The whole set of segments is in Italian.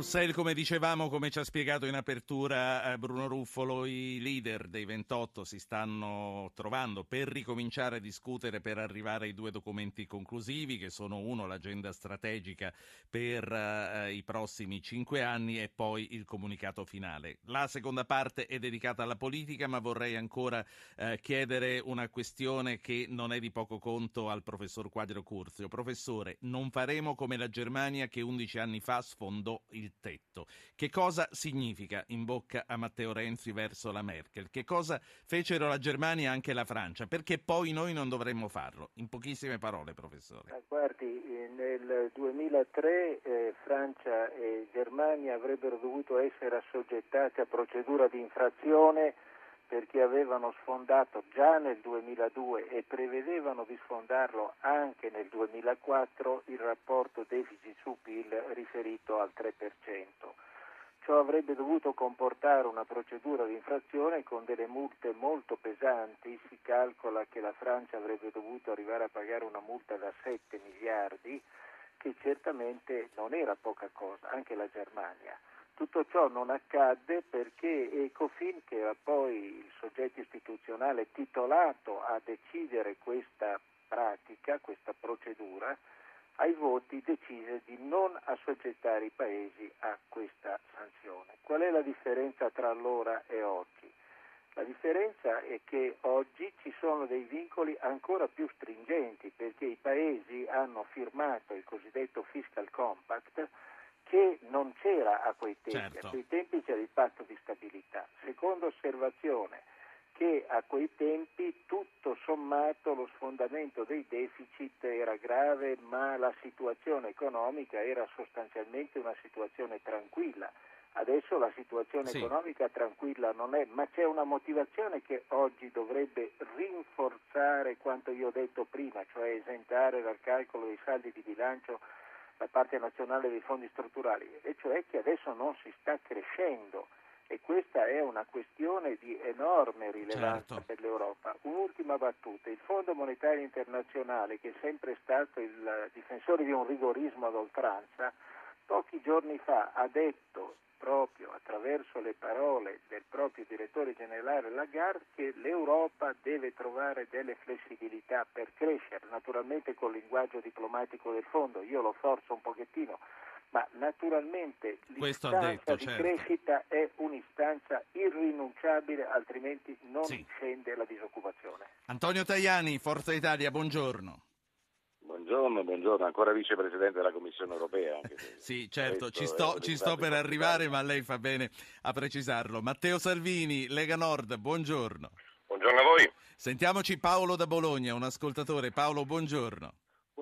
Bruxelles, come dicevamo, come ci ha spiegato in apertura eh, Bruno Ruffolo, i leader dei 28 si stanno trovando per ricominciare a discutere per arrivare ai due documenti conclusivi, che sono uno l'agenda strategica per uh, i prossimi cinque anni e poi il comunicato finale. La seconda parte è dedicata alla politica, ma vorrei ancora uh, chiedere una questione che non è di poco conto al professor Quadro Curzio. Professore, non faremo come la Germania che 11 anni fa sfondò il tetto. Che cosa significa in bocca a Matteo Renzi verso la Merkel? Che cosa fecero la Germania e anche la Francia? Perché poi noi non dovremmo farlo? In pochissime parole, professore. Eh, guardi, nel 2003 eh, Francia e Germania avrebbero dovuto essere assoggettate a procedura di infrazione perché avevano sfondato già nel 2002 e prevedevano di sfondarlo anche nel 2004 il rapporto deficit su PIL riferito al 3%. Ciò avrebbe dovuto comportare una procedura di infrazione con delle multe molto pesanti, si calcola che la Francia avrebbe dovuto arrivare a pagare una multa da 7 miliardi, che certamente non era poca cosa, anche la Germania. Tutto ciò non accadde perché Ecofin, che era poi il soggetto istituzionale titolato a decidere questa pratica, questa procedura, ai voti decise di non assoggettare i paesi a questa sanzione. Qual è la differenza tra allora e oggi? La differenza è che oggi ci sono dei vincoli ancora più stringenti perché i paesi hanno firmato il cosiddetto fiscal compact che non c'era a quei tempi, certo. a quei tempi c'era il patto di stabilità. Seconda osservazione, che a quei tempi tutto sommato lo sfondamento dei deficit era grave, ma la situazione economica era sostanzialmente una situazione tranquilla. Adesso la situazione sì. economica tranquilla non è, ma c'è una motivazione che oggi dovrebbe rinforzare quanto io ho detto prima, cioè esentare dal calcolo dei saldi di bilancio da parte nazionale dei fondi strutturali, e cioè che adesso non si sta crescendo e questa è una questione di enorme rilevanza certo. per l'Europa. Un'ultima battuta, il Fondo Monetario Internazionale, che è sempre stato il difensore di un rigorismo ad oltranza, pochi giorni fa ha detto proprio attraverso le parole del proprio direttore generale Lagarde che l'Europa deve trovare delle flessibilità per crescere, naturalmente col linguaggio diplomatico del fondo, io lo forzo un pochettino, ma naturalmente l'istanza detto, di certo. crescita è un'istanza irrinunciabile, altrimenti non sì. scende la disoccupazione. Antonio Tajani, Forza Italia, buongiorno. Buongiorno, buongiorno, ancora vicepresidente della Commissione europea. sì, certo, ci sto, ci sto per arrivare, ma lei fa bene a precisarlo. Matteo Salvini, Lega Nord, buongiorno. Buongiorno a voi. Sentiamoci Paolo da Bologna, un ascoltatore. Paolo, buongiorno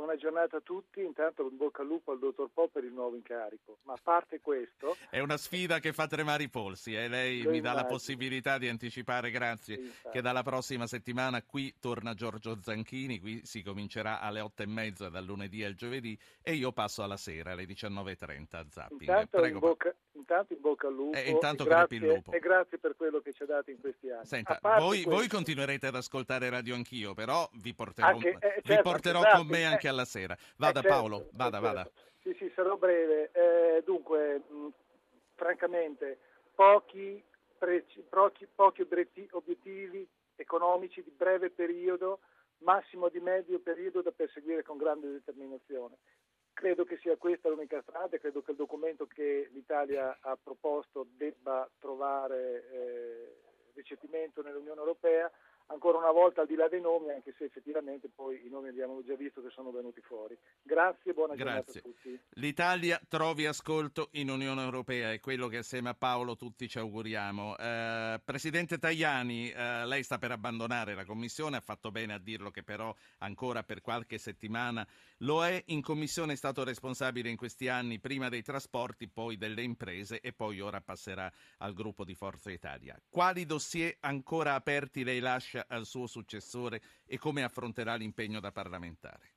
buona giornata a tutti. Intanto in bocca al lupo al dottor Po per il nuovo incarico. Ma a parte questo... È una sfida che fa tremare i polsi e eh? lei mi dà la possibilità di anticipare, grazie, sì, che dalla prossima settimana qui torna Giorgio Zanchini, qui si comincerà alle otto e mezza dal lunedì al giovedì e io passo alla sera alle 19.30 a Zapping. Intanto, Prego, in bocca, intanto in bocca al lupo, e, intanto e, grazie, lupo. e grazie per quello che ci ha dato in questi anni. Senta, voi, voi, continuerete ad ascoltare Radio Anch'io, però vi porterò, anche, eh, certo, vi porterò con me anche eh, alla sera. Vada eh, certo, Paolo, vada, certo. vada. Sì, sì, sarò breve. Eh, dunque, mh, francamente, pochi, preci, pochi, pochi obiettivi economici di breve periodo, massimo di medio periodo da perseguire con grande determinazione. Credo che sia questa l'unica strada e credo che il documento che l'Italia ha proposto debba trovare eh, recepimento nell'Unione Europea ancora una volta al di là dei nomi, anche se effettivamente poi i nomi abbiamo già visto che sono venuti fuori. Grazie e buona Grazie. giornata a tutti. L'Italia trovi ascolto in Unione Europea, è quello che assieme a Paolo tutti ci auguriamo. Eh, Presidente Tajani, eh, lei sta per abbandonare la Commissione, ha fatto bene a dirlo che però ancora per qualche settimana lo è. In Commissione è stato responsabile in questi anni prima dei trasporti, poi delle imprese e poi ora passerà al gruppo di Forza Italia. Quali dossier ancora aperti lei lascia lascia al suo successore e come affronterà l'impegno da parlamentare?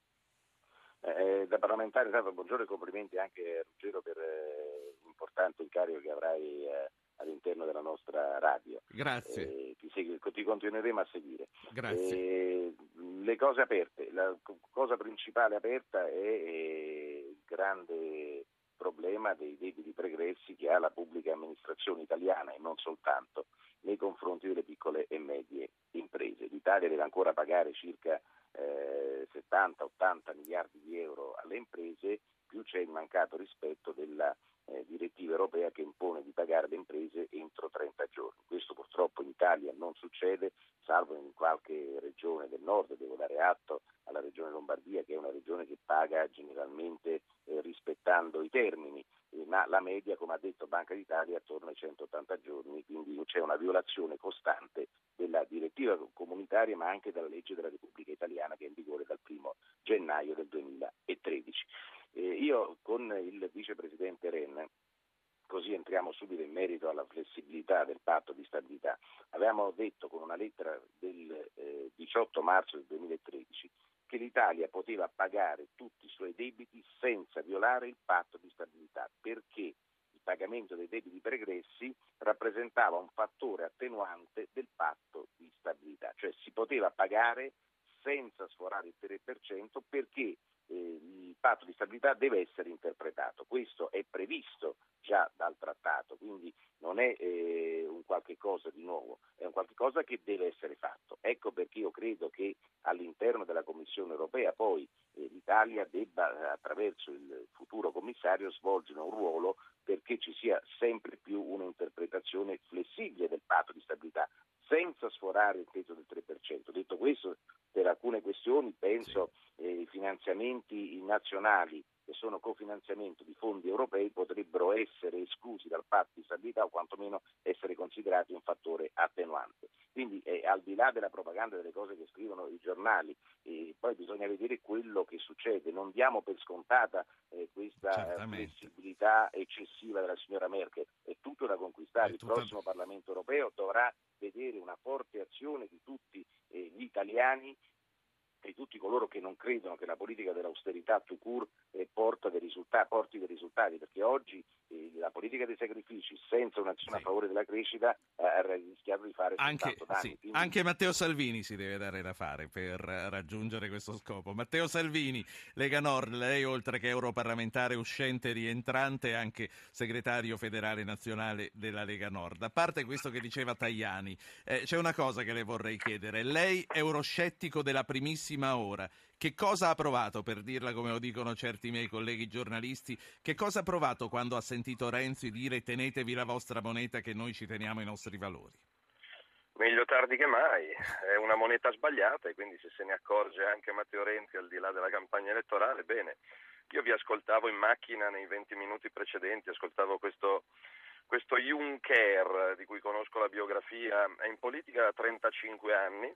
Eh, da parlamentare, intanto buongiorno e complimenti anche a Ruggero per eh, l'importante incarico che avrai eh, all'interno della nostra radio. Grazie. Eh, ti, segui, ti, continueremo a seguire. Grazie. Eh, le cose aperte, la cosa principale aperta è eh, il grande problema dei debiti pregressi che ha la pubblica amministrazione italiana e non soltanto nei confronti delle piccole e medie imprese. L'Italia deve ancora pagare circa eh, 70-80 miliardi di euro alle imprese, più c'è il mancato rispetto della eh, direttiva europea che impone di pagare le imprese entro 30 giorni. Questo purtroppo in Italia non succede, salvo in qualche regione del nord, devo dare atto alla regione Lombardia che è una regione che paga generalmente eh, rispettando i termini, eh, ma la media, come ha detto Banca d'Italia, è attorno ai 180 giorni, quindi c'è una violazione costante della direttiva comunitaria ma anche della legge della Repubblica Italiana che è in vigore dal 1 gennaio del 2013. Eh, io con il vicepresidente Ren così entriamo subito in merito alla flessibilità del patto di stabilità. Avevamo detto con una lettera del eh, 18 marzo del 2013 che l'Italia poteva pagare tutti i suoi debiti senza violare il patto di stabilità perché il pagamento dei debiti pregressi rappresentava un fattore attenuante del patto di stabilità, cioè si poteva pagare senza sforare il 3% perché eh, patto di stabilità deve essere interpretato. Questo è previsto già dal trattato, quindi non è eh, un qualche cosa di nuovo, è un qualche cosa che deve essere fatto. Ecco perché io credo che all'interno della Commissione europea poi eh, l'Italia debba attraverso il futuro commissario svolgere un ruolo perché ci sia sempre più un'interpretazione flessibile del patto di stabilità, senza sforare il tetto del 3%. Detto questo, per alcune questioni penso sì. eh, i finanziamenti nazionali che sono cofinanziamento di fondi europei potrebbero essere esclusi dal patto di stabilità o quantomeno essere considerati un fattore attenuante. Quindi eh, al di là della propaganda delle cose che scrivono i giornali, eh, poi bisogna vedere quello che succede. Non diamo per scontata eh, questa flessibilità eccessiva della signora Merkel, è tutto da conquistare. Il prossimo Parlamento europeo dovrà vedere una forte azione di tutti eh, gli italiani e tutti coloro che non credono che la politica dell'austerità tout court eh, porti dei risultati, perché oggi la politica dei sacrifici senza un'azione sì. a favore della crescita eh, ha rischiato di fare anche. Sì. Quindi... Anche Matteo Salvini si deve dare da fare per raggiungere questo scopo. Matteo Salvini, Lega Nord, lei oltre che europarlamentare uscente e rientrante, anche segretario federale nazionale della Lega Nord. A parte questo che diceva Tajani, eh, c'è una cosa che le vorrei chiedere. Lei è euroscettico della primissima ora che cosa ha provato, per dirla come lo dicono certi miei colleghi giornalisti, che cosa ha provato quando ha sentito Renzi dire tenetevi la vostra moneta che noi ci teniamo i nostri valori? Meglio tardi che mai, è una moneta sbagliata e quindi se se ne accorge anche Matteo Renzi al di là della campagna elettorale, bene. Io vi ascoltavo in macchina nei 20 minuti precedenti, ascoltavo questo, questo Juncker di cui conosco la biografia, è in politica da 35 anni,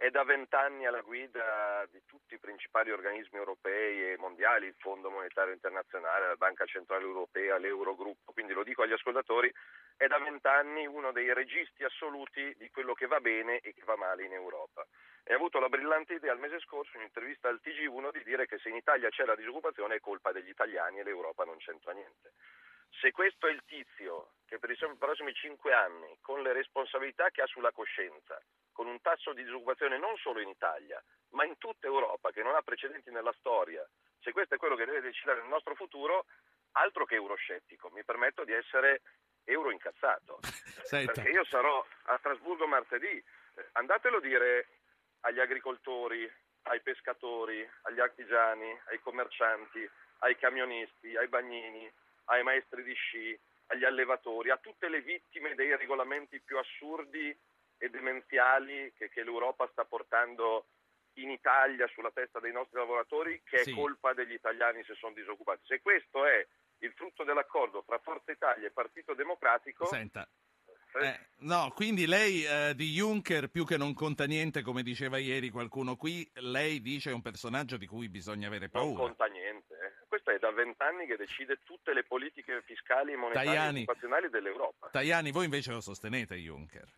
è da vent'anni alla guida di tutti i principali organismi europei e mondiali, il Fondo Monetario Internazionale, la Banca Centrale Europea, l'Eurogruppo, quindi lo dico agli ascoltatori, è da vent'anni uno dei registi assoluti di quello che va bene e che va male in Europa. E ha avuto la brillante idea il mese scorso in un'intervista al TG1 di dire che se in Italia c'è la disoccupazione è colpa degli italiani e l'Europa non c'entra niente. Se questo è il tizio che per i prossimi cinque anni, con le responsabilità che ha sulla coscienza, con un tasso di disoccupazione non solo in Italia, ma in tutta Europa, che non ha precedenti nella storia, se questo è quello che deve decidere il nostro futuro, altro che euroscettico, mi permetto di essere euroincazzato. Perché io sarò a Strasburgo martedì, andatelo a dire agli agricoltori, ai pescatori, agli artigiani, ai commercianti, ai camionisti, ai bagnini, ai maestri di sci, agli allevatori, a tutte le vittime dei regolamenti più assurdi e demenziali che, che l'Europa sta portando in Italia sulla testa dei nostri lavoratori, che sì. è colpa degli italiani se sono disoccupati. Se questo è il frutto dell'accordo fra Forza Italia e Partito Democratico, Senta, eh, no, quindi lei eh, di Juncker più che non conta niente, come diceva ieri qualcuno qui, lei dice è un personaggio di cui bisogna avere paura. Non conta niente. Eh. Questo è da vent'anni che decide tutte le politiche fiscali, monetarie e occupazionali dell'Europa. Tajani, voi invece lo sostenete Juncker?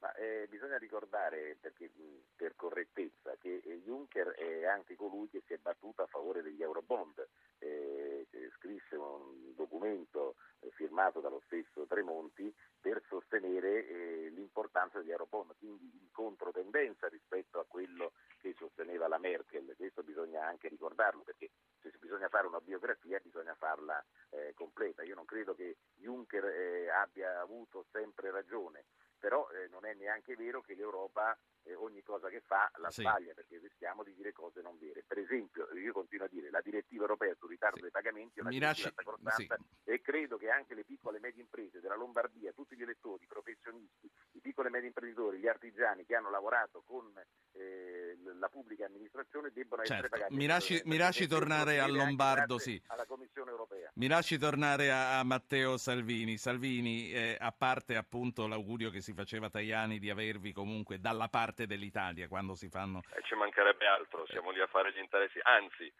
Ma, eh, bisogna ricordare, perché, per correttezza, che eh, Juncker è anche colui che si è battuto a favore degli Eurobond. Eh, scrisse un documento eh, firmato dallo stesso Tremonti per sostenere eh, l'importanza degli Eurobond, quindi in controtendenza rispetto a quello che sosteneva la Merkel. Questo bisogna anche ricordarlo perché se bisogna fare una biografia, bisogna farla eh, completa. Io non credo che Juncker eh, abbia avuto sempre ragione, però eh, non è neanche vero che l'Europa eh, ogni cosa che fa la sì. sbaglia perché rischiamo di dire cose non vere. Per esempio, io continuo a dire la direttiva europea sul ritardo sì. dei pagamenti è una direttiva sacrosanta sì. e credo che anche le piccole e medie imprese della Lombardia, tutti gli elettori, i professionisti, i piccoli e medi imprenditori, gli artigiani che hanno lavorato con eh, la pubblica amministrazione debbano certo. essere pagati. Mi lasci, mi lasci tornare a Lombardo, sì. alla Commissione europea. Mi lasci tornare a, a Matteo Salvini. Salvini, eh, a parte appunto l'augurio che si faceva Tajani di avervi comunque dalla parte dell'Italia quando si fanno... Eh, ci mancherebbe altro, siamo lì a fare gli interessi, anzi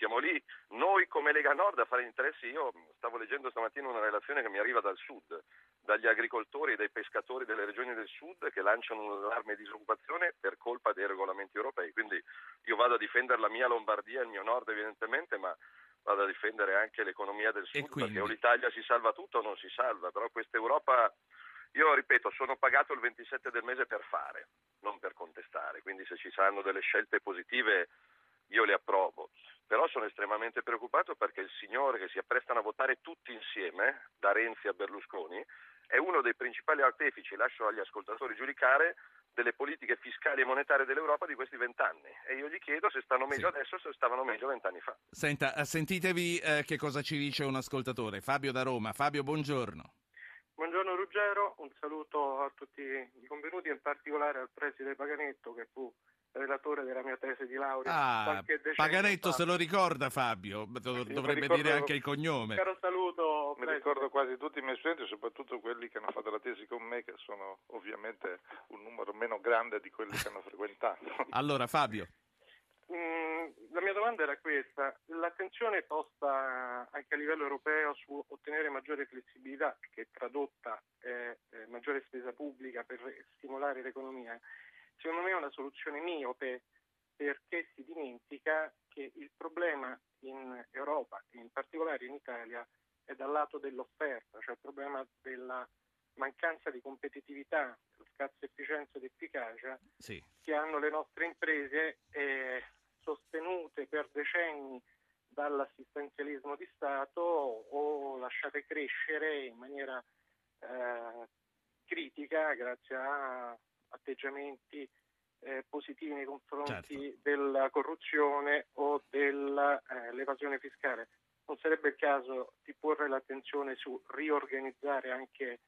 siamo lì noi come Lega Nord a fare gli interessi. Io stavo leggendo stamattina una relazione che mi arriva dal sud, dagli agricoltori e dai pescatori delle regioni del sud che lanciano un allarme di disoccupazione per colpa dei regolamenti europei. Quindi io vado a difendere la mia Lombardia, il mio nord evidentemente, ma vado a difendere anche l'economia del sud, quindi... perché o l'Italia si salva tutto o non si salva, però questa Europa, io ripeto, sono pagato il 27 del mese per fare, non per contestare, quindi se ci saranno delle scelte positive io le approvo, però sono estremamente preoccupato perché il signore che si apprestano a votare tutti insieme, da Renzi a Berlusconi, è uno dei principali artefici, lascio agli ascoltatori giudicare, delle politiche fiscali e monetarie dell'Europa di questi vent'anni e io gli chiedo se stanno meglio sì. adesso o se stavano meglio vent'anni fa. Senta, eh, sentitevi eh, che cosa ci dice un ascoltatore, Fabio da Roma. Fabio, buongiorno. Buongiorno Ruggero, un saluto a tutti i convenuti, in particolare al preside Paganetto che fu relatore della mia tesi di laurea. Ah, Paganetto fa. se lo ricorda Fabio, dovrebbe ricordo, dire anche il cognome. Caro saluto. Mi ricordo quasi tutti i miei studenti, soprattutto quelli che hanno fatto la tesi con me, che sono ovviamente un numero meno grande di quelli che hanno frequentato. Allora Fabio. Mm, la mia domanda era questa, l'attenzione posta anche a livello europeo su ottenere maggiore flessibilità, che tradotta è eh, maggiore spesa pubblica per stimolare l'economia, secondo me è una soluzione miope perché si dimentica che il problema in Europa e in particolare in Italia è dal lato dell'offerta, cioè il problema della mancanza di competitività, scarsa efficienza ed efficacia sì. che hanno le nostre imprese eh, sostenute per decenni dall'assistenzialismo di Stato o lasciate crescere in maniera eh, critica grazie a atteggiamenti eh, positivi nei confronti certo. della corruzione o dell'evasione eh, fiscale. Non sarebbe il caso di porre l'attenzione su riorganizzare anche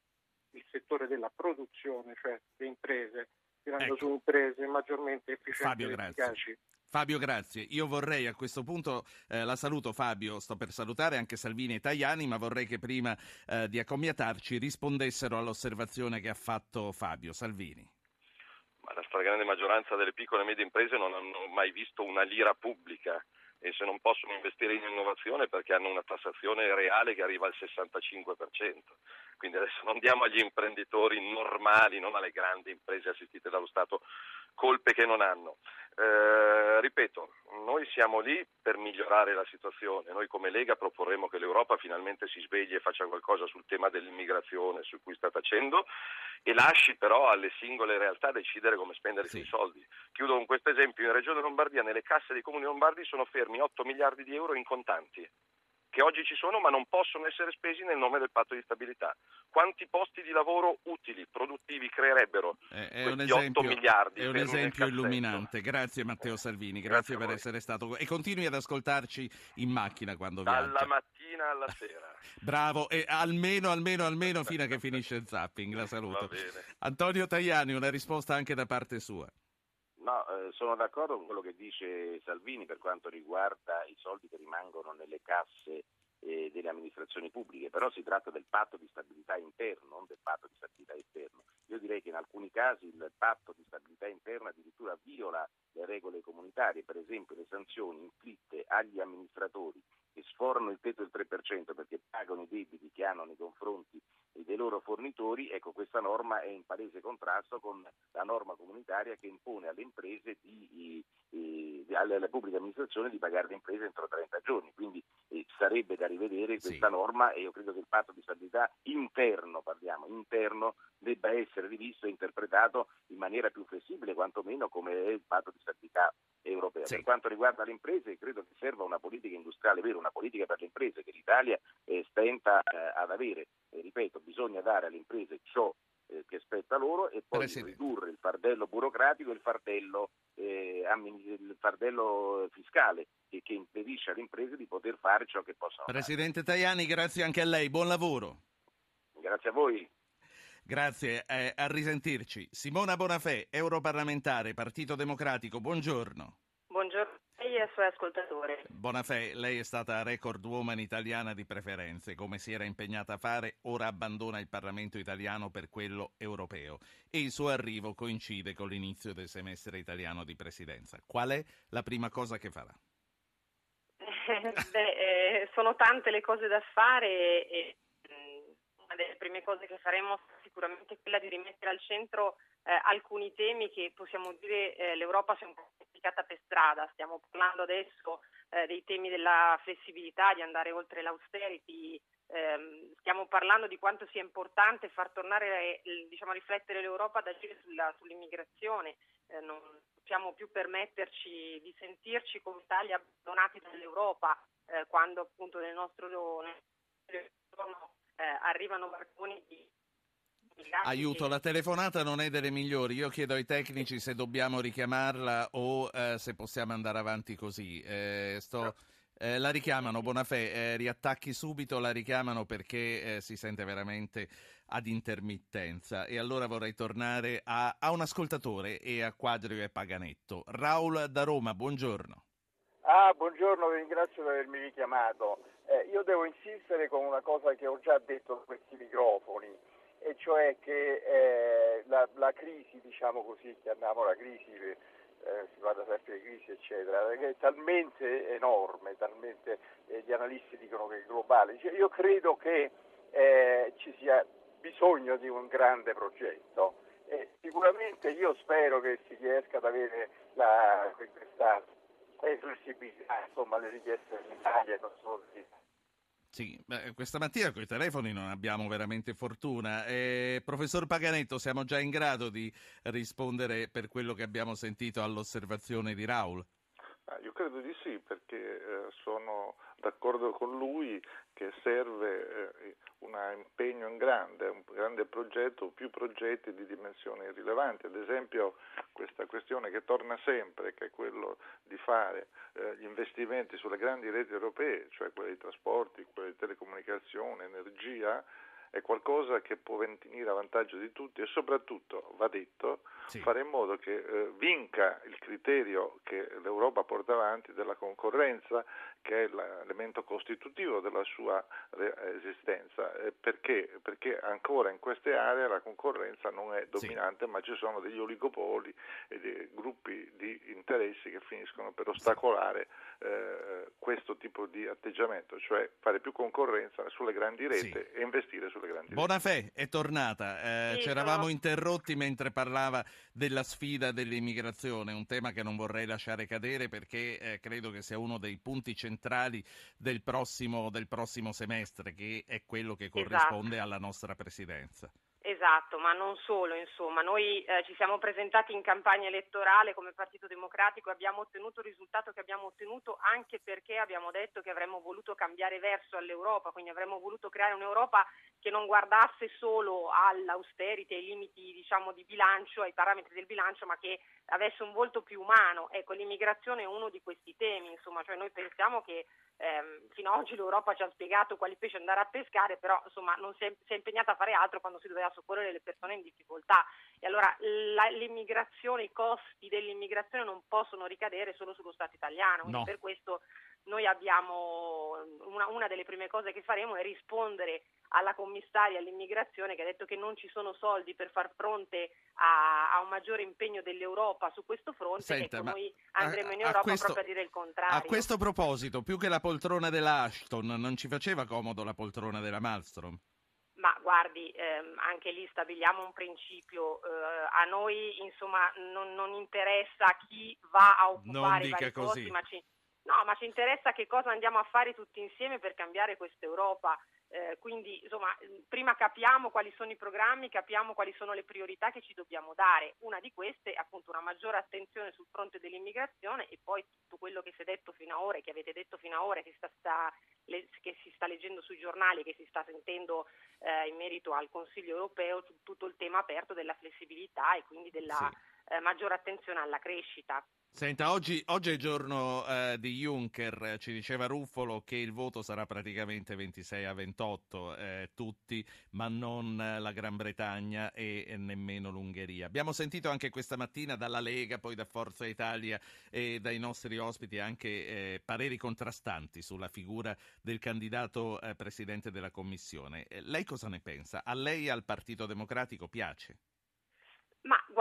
il settore della produzione, cioè le imprese, tirando ecco. su imprese maggiormente efficienti Fabio, e efficaci. Fabio, grazie. Io vorrei a questo punto, eh, la saluto Fabio, sto per salutare anche Salvini e Tajani, ma vorrei che prima eh, di accomiatarci rispondessero all'osservazione che ha fatto Fabio Salvini la stragrande maggioranza delle piccole e medie imprese non hanno mai visto una lira pubblica e se non possono investire in innovazione perché hanno una tassazione reale che arriva al 65%. Quindi adesso non diamo agli imprenditori normali, non alle grandi imprese assistite dallo Stato, colpe che non hanno. Eh, ripeto, noi siamo lì per migliorare la situazione. Noi come Lega proporremo che l'Europa finalmente si svegli e faccia qualcosa sul tema dell'immigrazione, su cui sta facendo, e lasci però alle singole realtà decidere come spendere sì. i soldi. Chiudo con questo esempio. In Regione Lombardia, nelle casse dei comuni lombardi sono fermi 8 miliardi di euro in contanti che oggi ci sono ma non possono essere spesi nel nome del patto di stabilità. Quanti posti di lavoro utili, produttivi creerebbero è, è un esempio, 8 miliardi? È un esempio illuminante. Grazie Matteo Salvini, grazie, grazie per essere stato e continui ad ascoltarci in macchina quando Dalla viaggia. Dalla mattina alla sera. Bravo, e almeno, almeno, almeno fino a che finisce il zapping, la saluto. Antonio Tajani, una risposta anche da parte sua. No, eh, sono d'accordo con quello che dice Salvini per quanto riguarda i soldi che rimangono nelle casse eh, delle amministrazioni pubbliche, però si tratta del patto di stabilità interno, non del patto di stabilità esterno. Io direi che in alcuni casi il patto di stabilità interna addirittura viola le regole comunitarie, per esempio le sanzioni inflitte agli amministratori che sforano il tetto del 3% perché pagano i debiti che hanno nei confronti dei loro fornitori, ecco questa norma è in palese contrasto con la norma comunitaria che impone alle imprese di, di alle pubbliche amministrazioni di pagare le imprese entro 30 giorni, quindi eh, sarebbe da rivedere questa Sì. norma e io credo che il patto di stabilità interno, parliamo, interno, debba essere rivisto e interpretato in maniera più flessibile, quantomeno come è il patto di stabilità europeo. Sì. Per quanto riguarda le imprese, credo che serva una politica industriale vera, una politica per le imprese che l'Italia eh, stenta eh, ad avere. E ripeto, bisogna dare alle imprese ciò eh, che spetta loro e poi Presidente. ridurre il fardello burocratico e il fardello, eh, il fardello fiscale che, che impedisce alle imprese di poter fare ciò che possono Presidente Tajani, grazie anche a lei, buon lavoro. fare. Grazie a voi. Grazie, eh, a risentirci. Simona Bonafè, europarlamentare, Partito Democratico, buongiorno. Buongiorno lei e ai suoi ascoltatori. Bonafè, lei è stata record woman italiana di preferenze, come si era impegnata a fare, ora abbandona il Parlamento italiano per quello europeo e il suo arrivo coincide con l'inizio del semestre italiano di presidenza. Qual è la prima cosa che farà? Beh, eh, sono tante le cose da fare e mh, una delle prime cose che faremo sicuramente è quella di rimettere al centro eh, alcuni temi che possiamo dire eh, l'Europa si è un po' dimenticata per strada. Stiamo parlando adesso eh, dei temi della flessibilità, di andare oltre l'austerity, ehm, stiamo parlando di quanto sia importante far tornare, eh, diciamo, riflettere l'Europa ad agire sulla- sull'immigrazione. Eh, non possiamo più permetterci di sentirci come Italia abbandonati dall'Europa eh, quando appunto nel nostro nel giorno eh, arrivano barconi di Aiuto, la telefonata non è delle migliori. Io chiedo ai tecnici se dobbiamo richiamarla o eh, se possiamo andare avanti così. Eh, sto- eh, la richiamano, Bonafè, eh, riattacchi subito, la richiamano perché eh, si sente veramente ad intermittenza. E allora vorrei tornare a, a un ascoltatore e a Quadrio e Paganetto. Raul da Roma, buongiorno. Ah, buongiorno, vi ringrazio per avermi richiamato. Eh, io devo insistere con una cosa che ho già detto a questi microfoni, cioè che eh, la, la crisi, diciamo così, chiamiamola crisi, eh, si parla sempre di crisi, eccetera, è talmente enorme, talmente eh, gli analisti dicono che è globale. Cioè, io credo che eh, ci sia bisogno di un grande progetto. Sicuramente io spero che si riesca ad avere la, questa e flessibilità, insomma, le richieste dell'Italia non solo di Sì, beh, questa mattina con i telefoni non abbiamo veramente fortuna. Eh, professor Paganetto, siamo già in grado di rispondere per quello che abbiamo sentito all'osservazione di Raul? Ah, io credo di sì, perché eh, sono d'accordo con lui che serve eh, un impegno in grande, un grande progetto, più progetti di dimensioni rilevanti. Ad esempio questione che torna sempre, che è quello di fare eh, gli investimenti sulle grandi reti europee, cioè quelle di trasporti, quelle di telecomunicazione, energia, è qualcosa che può venire a vantaggio di tutti e soprattutto, va detto, Sì. fare in modo che eh, vinca il criterio che l'Europa porta avanti della concorrenza, che è l'elemento costitutivo della sua esistenza. Eh, perché? Perché ancora in queste aree la concorrenza non è dominante, ma ci sono degli oligopoli e dei gruppi di interessi che finiscono per ostacolare eh, questo tipo di atteggiamento, cioè fare più concorrenza sulle grandi reti Sì. e investire sulle grandi reti. Bonafè è tornata. Eh, Sì, ci eravamo sono- interrotti mentre parlava della sfida dell'immigrazione, un tema che non vorrei lasciare cadere perché eh, credo che sia uno dei punti centrali del prossimo, del prossimo semestre, che è quello che corrisponde alla nostra presidenza. Esatto, ma non solo, insomma, noi eh, ci siamo presentati in campagna elettorale come Partito Democratico e abbiamo ottenuto il risultato che abbiamo ottenuto anche perché abbiamo detto che avremmo voluto cambiare verso all'Europa, quindi avremmo voluto creare un'Europa che non guardasse solo all'austerity, ai limiti diciamo, di bilancio, ai parametri del bilancio, ma che avesse un volto più umano. Ecco, l'immigrazione è uno di questi temi, insomma, cioè noi pensiamo che ehm, fino ad oggi l'Europa ci ha spiegato quali pesci andare a pescare, però insomma non si è, si è impegnata a fare altro quando si doveva soccorrere le persone in difficoltà. E allora la- l'immigrazione, i costi dell'immigrazione non possono ricadere solo sullo Stato italiano, quindi No. per questo noi abbiamo una, una delle prime cose che faremo è rispondere alla commissaria all'immigrazione che ha detto che non ci sono soldi per far fronte a, a un maggiore impegno dell'Europa su questo fronte. Senta, ecco, noi andremo a- in a Europa questo- proprio a dire il contrario. A questo proposito, più che la poltrona della Ashton, non ci faceva comodo la poltrona della Malmström? Ma guardi, ehm, anche lì stabiliamo un principio, eh, a noi insomma non, non, interessa chi va a occupare i vari posti, ma ci, no, ma ci interessa che cosa andiamo a fare tutti insieme per cambiare questa Europa. Eh, quindi insomma, prima capiamo quali sono i programmi, capiamo quali sono le priorità che ci dobbiamo dare. Una di queste è appunto una maggiore attenzione sul fronte dell'immigrazione e poi tutto quello che si è detto fino ad ora, che avete detto fino ad ora, che, sta, sta, le, che si sta leggendo sui giornali, che si sta sentendo eh, in merito al Consiglio europeo, tutto il tema aperto della flessibilità e quindi della sì. eh, maggiore attenzione alla crescita. Senta, oggi, oggi, è giorno eh, di Juncker, ci diceva Ruffolo che il voto sarà praticamente 26 a 28, eh, tutti, ma non la Gran Bretagna e, e, nemmeno l'Ungheria. Abbiamo sentito anche questa mattina dalla Lega, poi da Forza Italia e dai nostri ospiti anche eh, pareri contrastanti sulla figura del candidato eh, Presidente della Commissione. Eh, lei cosa ne pensa? A lei e al Partito Democratico piace?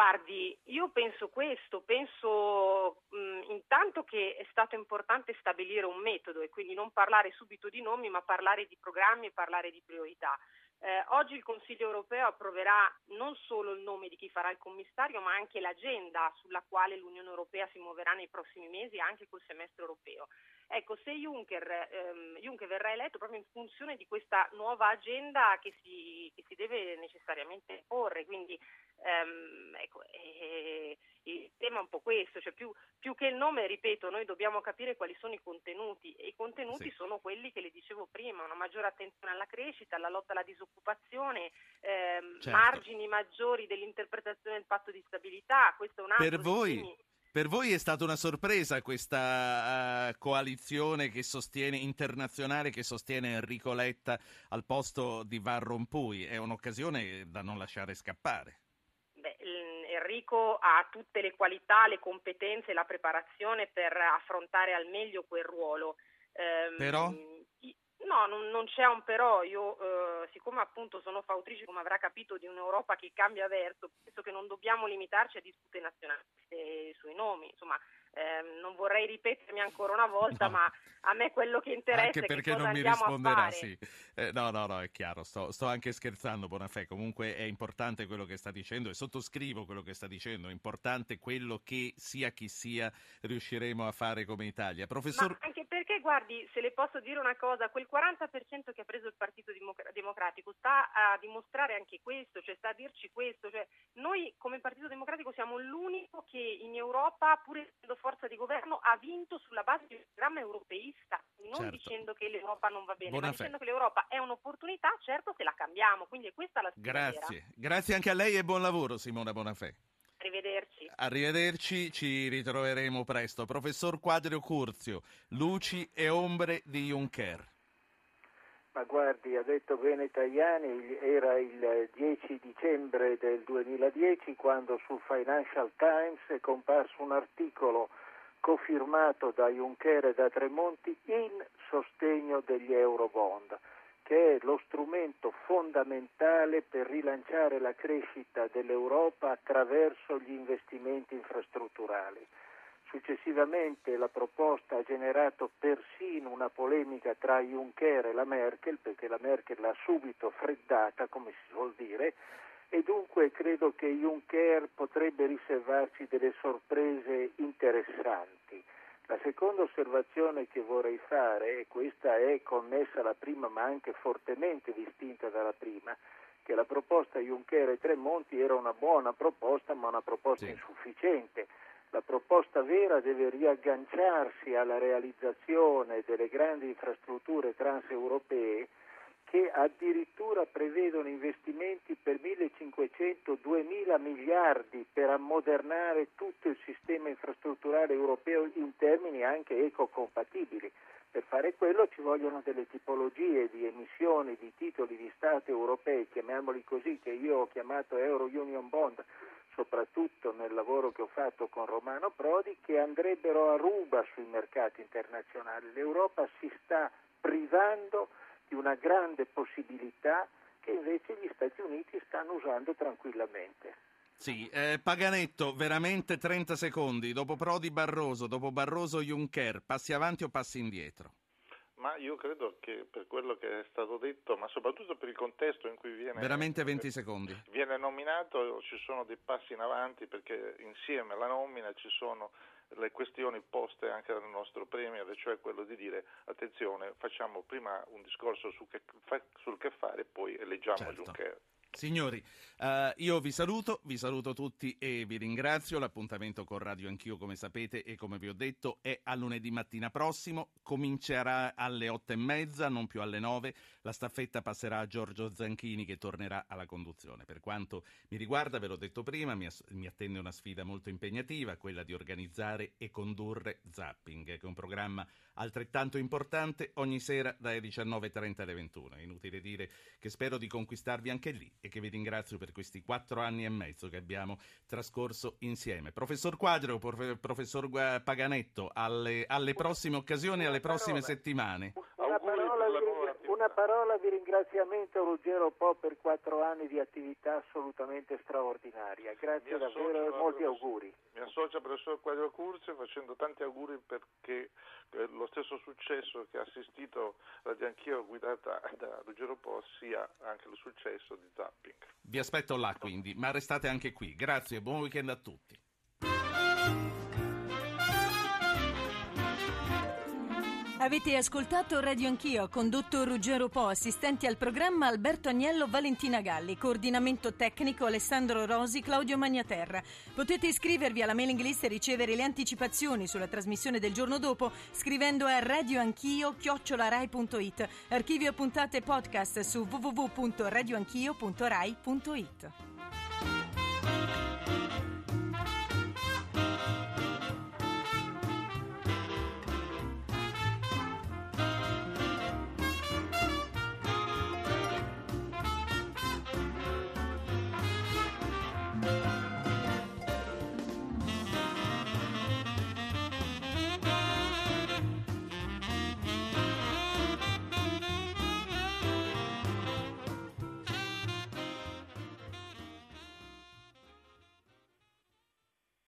Guardi, io penso questo, penso mh, intanto che è stato importante stabilire un metodo e quindi non parlare subito di nomi, ma parlare di programmi e parlare di priorità. Eh, oggi il Consiglio europeo approverà non solo il nome di chi farà il commissario, ma anche l'agenda sulla quale l'Unione europea si muoverà nei prossimi mesi, anche col semestre europeo. Ecco, se Juncker, ehm, Juncker verrà eletto proprio in funzione di questa nuova agenda che si, che si deve necessariamente porre, quindi ehm, ecco, eh, il tema è un po' questo, cioè più, più, che il nome, ripeto, noi dobbiamo capire quali sono i contenuti e i contenuti sì. sono quelli che le dicevo prima, una maggiore attenzione alla crescita, alla lotta alla disoccupazione, ehm, certo. margini maggiori dell'interpretazione del patto di stabilità, questo è un altro... Per voi... Temi per voi è stata una sorpresa questa uh, coalizione che sostiene, internazionale che sostiene Enrico Letta al posto di Van Rompuy? È un'occasione da non lasciare scappare. Beh, Enrico ha tutte le qualità, le competenze e la preparazione per affrontare al meglio quel ruolo. Um, Però? No, non, non, c'è un però, io eh, siccome appunto sono fautrice, come avrà capito, di un'Europa che cambia verso, penso che non dobbiamo limitarci a dispute nazionali sui nomi, insomma eh, non vorrei ripetermi ancora una volta, no. ma a me quello che interessa anche perché è che non mi risponderà, sì. Eh, no, no, no, è chiaro, sto, sto, anche scherzando, Bonafè, comunque è importante quello che sta dicendo e sottoscrivo quello che sta dicendo, è importante quello che sia chi sia riusciremo a fare come Italia. Professor... Ma anche perché, guardi, se le posso dire una cosa, quel 40% che ha preso il Partito Democratico sta a dimostrare anche questo, cioè sta a dirci questo, cioè noi come Partito Democratico siamo l'unico che in Europa, pur essendo forza di governo, ha vinto sulla base di un programma europeista, non certo. dicendo che l'Europa non va bene, Buona ma dicendo che l'Europa è un'opportunità, certo che la cambiamo, quindi è questa la sfida Grazie, vera. grazie anche a lei e buon lavoro Simona Bonafè. Arrivederci. Arrivederci, ci ritroveremo presto. Professor Quadrio Curzio, luci e ombre di Juncker. Ma guardi, ha detto bene Tajani, era il 10 dicembre del 2010 quando sul Financial Times è comparso un articolo cofirmato da Juncker e da Tremonti in sostegno degli Eurobond, che è lo strumento fondamentale per rilanciare la crescita dell'Europa attraverso gli investimenti infrastrutturali. Successivamente la proposta ha generato persino una polemica tra Juncker e la Merkel, perché la Merkel l'ha subito freddata, come si suol dire, e dunque credo che Juncker potrebbe riservarci delle sorprese interessanti. La seconda osservazione che vorrei fare, e questa è connessa alla prima ma anche fortemente distinta dalla prima, che la proposta Juncker e Tremonti era una buona proposta ma una proposta sì. insufficiente la proposta vera deve riagganciarsi alla realizzazione delle grandi infrastrutture transeuropee che addirittura prevedono investimenti per 1500-2000 miliardi per ammodernare tutto il sistema infrastrutturale europeo in termini anche ecocompatibili. Per fare quello ci vogliono delle tipologie di emissioni di titoli di Stato europei, chiamiamoli così, che io ho chiamato Euro Union Bond, soprattutto nel lavoro che ho fatto con Romano Prodi, che andrebbero a ruba sui mercati internazionali. L'Europa si sta privando di una grande possibilità che invece gli Stati Uniti stanno usando tranquillamente. Sì, eh, Paganetto, veramente 30 secondi, dopo Prodi Barroso, dopo Barroso Juncker, passi avanti o passi indietro? Ma io credo che per quello che è stato detto, ma soprattutto per il contesto in cui viene... Veramente 20 secondi. Viene nominato, ci sono dei passi in avanti perché insieme alla nomina ci sono le questioni poste anche dal nostro Premier, cioè quello di dire attenzione, facciamo prima un discorso su che, sul che fare e poi eleggiamo certo. Juncker. Signori, uh, io vi saluto, vi saluto tutti e vi ringrazio. L'appuntamento con Radio Anch'io, come sapete e come vi ho detto, è a lunedì mattina prossimo. Comincerà alle otto e mezza, non più alle nove. La staffetta passerà a Giorgio Zanchini che tornerà alla conduzione. Per quanto mi riguarda, ve l'ho detto prima, mi, mi attende una sfida molto impegnativa, quella di organizzare e condurre Zapping, che è un programma altrettanto importante ogni sera dalle 19.30 alle 21. È inutile dire che spero di conquistarvi anche lì e che vi ringrazio per questi quattro anni e mezzo che abbiamo trascorso insieme. Professor Quadro, professor Paganetto, alle, alle prossime occasioni, alle prossime settimane. Una parola, di, una parola di ringraziamento a Ruggero Po per quattro anni di attività assolutamente straordinaria. Grazie davvero e molti auguri. Mi associo al professor Quadro Curzio facendo tanti auguri perché eh, lo stesso successo che ha assistito Radio Anch'io guidata da Ruggero Po sia anche il successo di Zapping. Vi aspetto là quindi, ma restate anche qui. Grazie e buon weekend a tutti. Avete ascoltato Radio Anch'io, condotto Ruggero Po, assistenti al programma Alberto Agnello, Valentina Galli, coordinamento tecnico Alessandro Rosi, Claudio Magnaterra. Potete iscrivervi alla mailing list e ricevere le anticipazioni sulla trasmissione del giorno dopo scrivendo a radioanchio.it. Archivio puntate podcast su www.radioanchio.rai.it.